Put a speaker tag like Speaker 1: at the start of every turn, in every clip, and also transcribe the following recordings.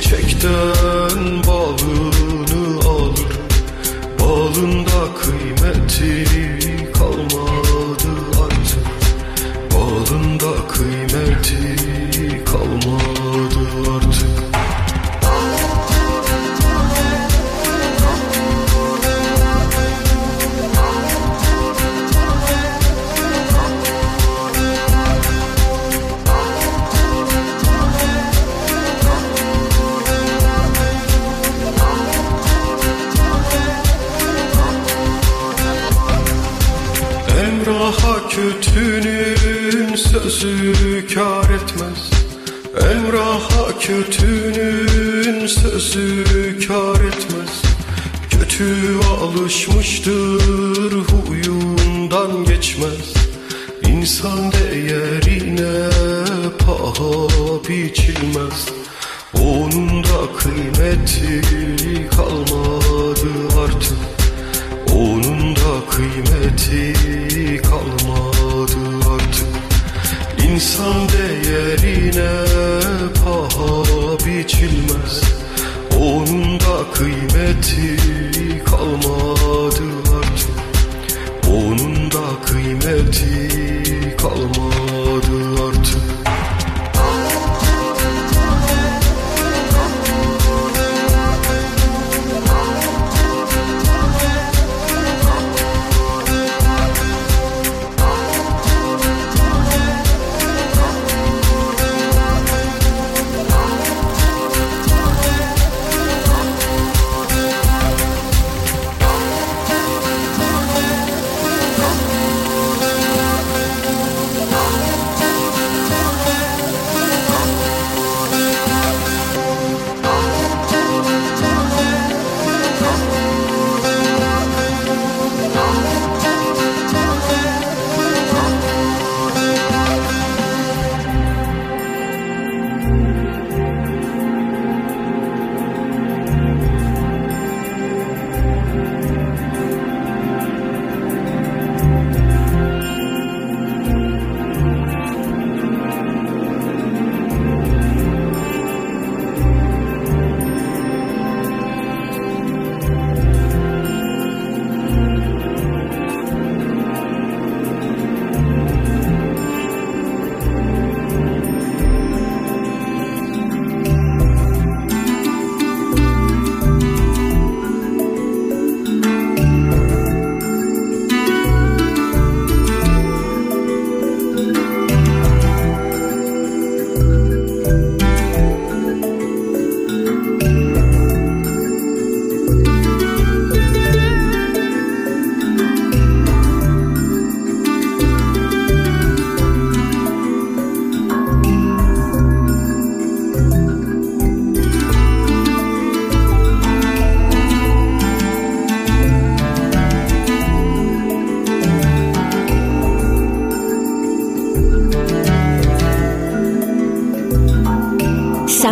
Speaker 1: Çiçekten balını alır Balında kıymeti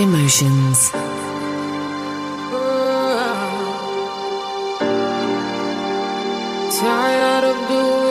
Speaker 2: Emotions.
Speaker 3: Tired of doing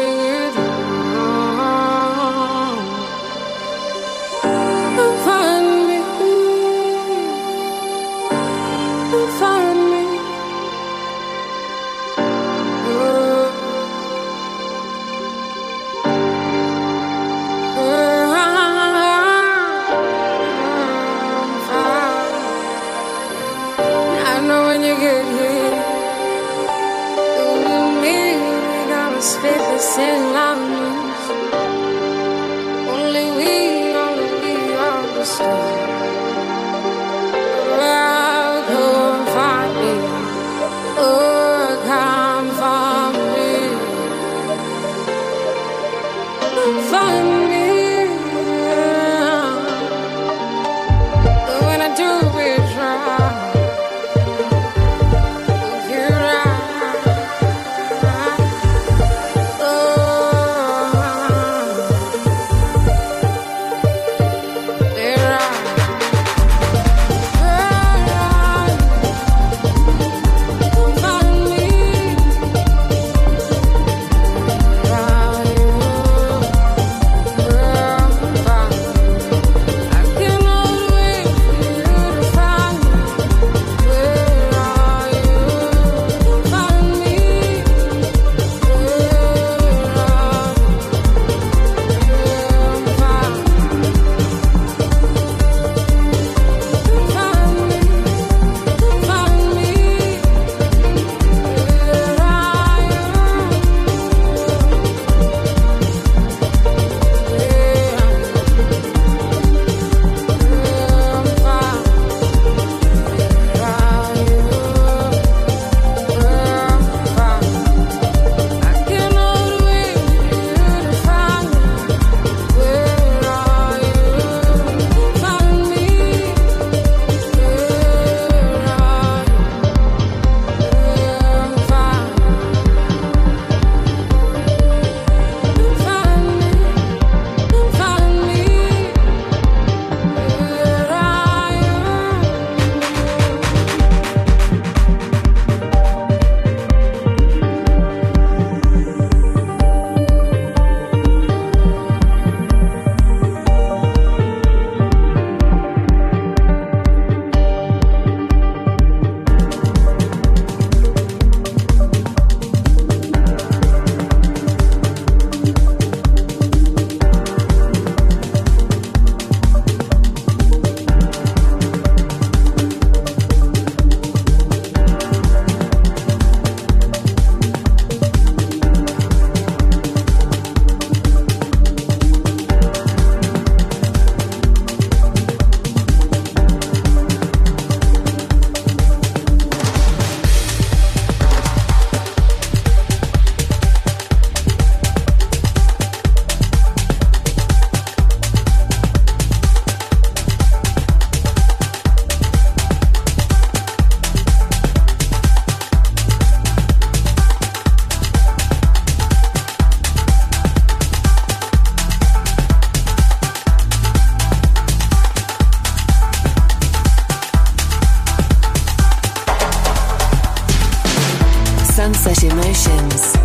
Speaker 4: emotions.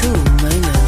Speaker 5: Cool moments.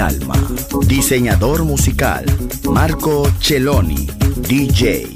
Speaker 5: Alma. Diseñador musical, Marco Celloni, DJ.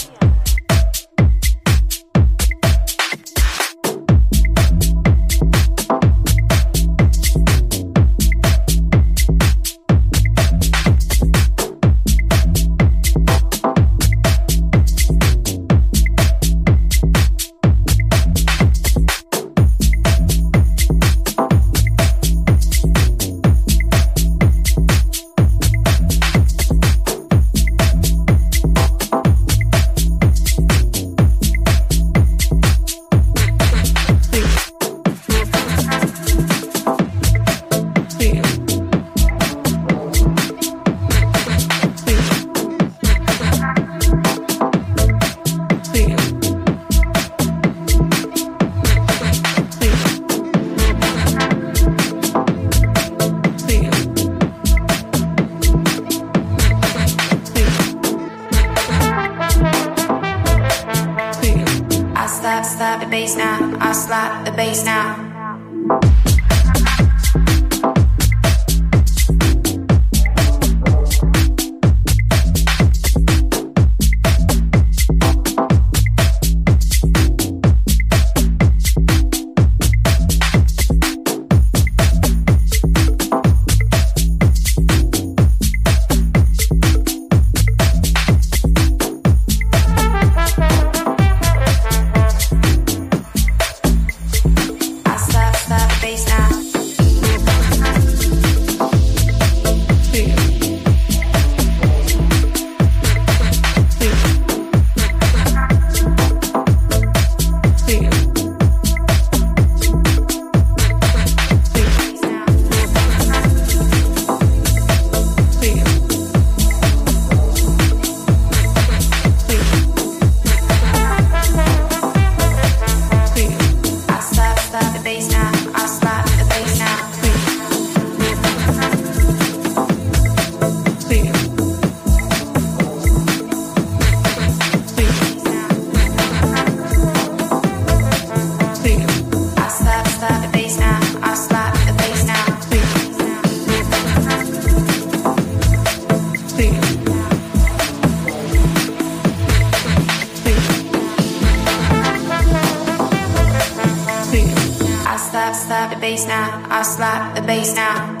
Speaker 3: now.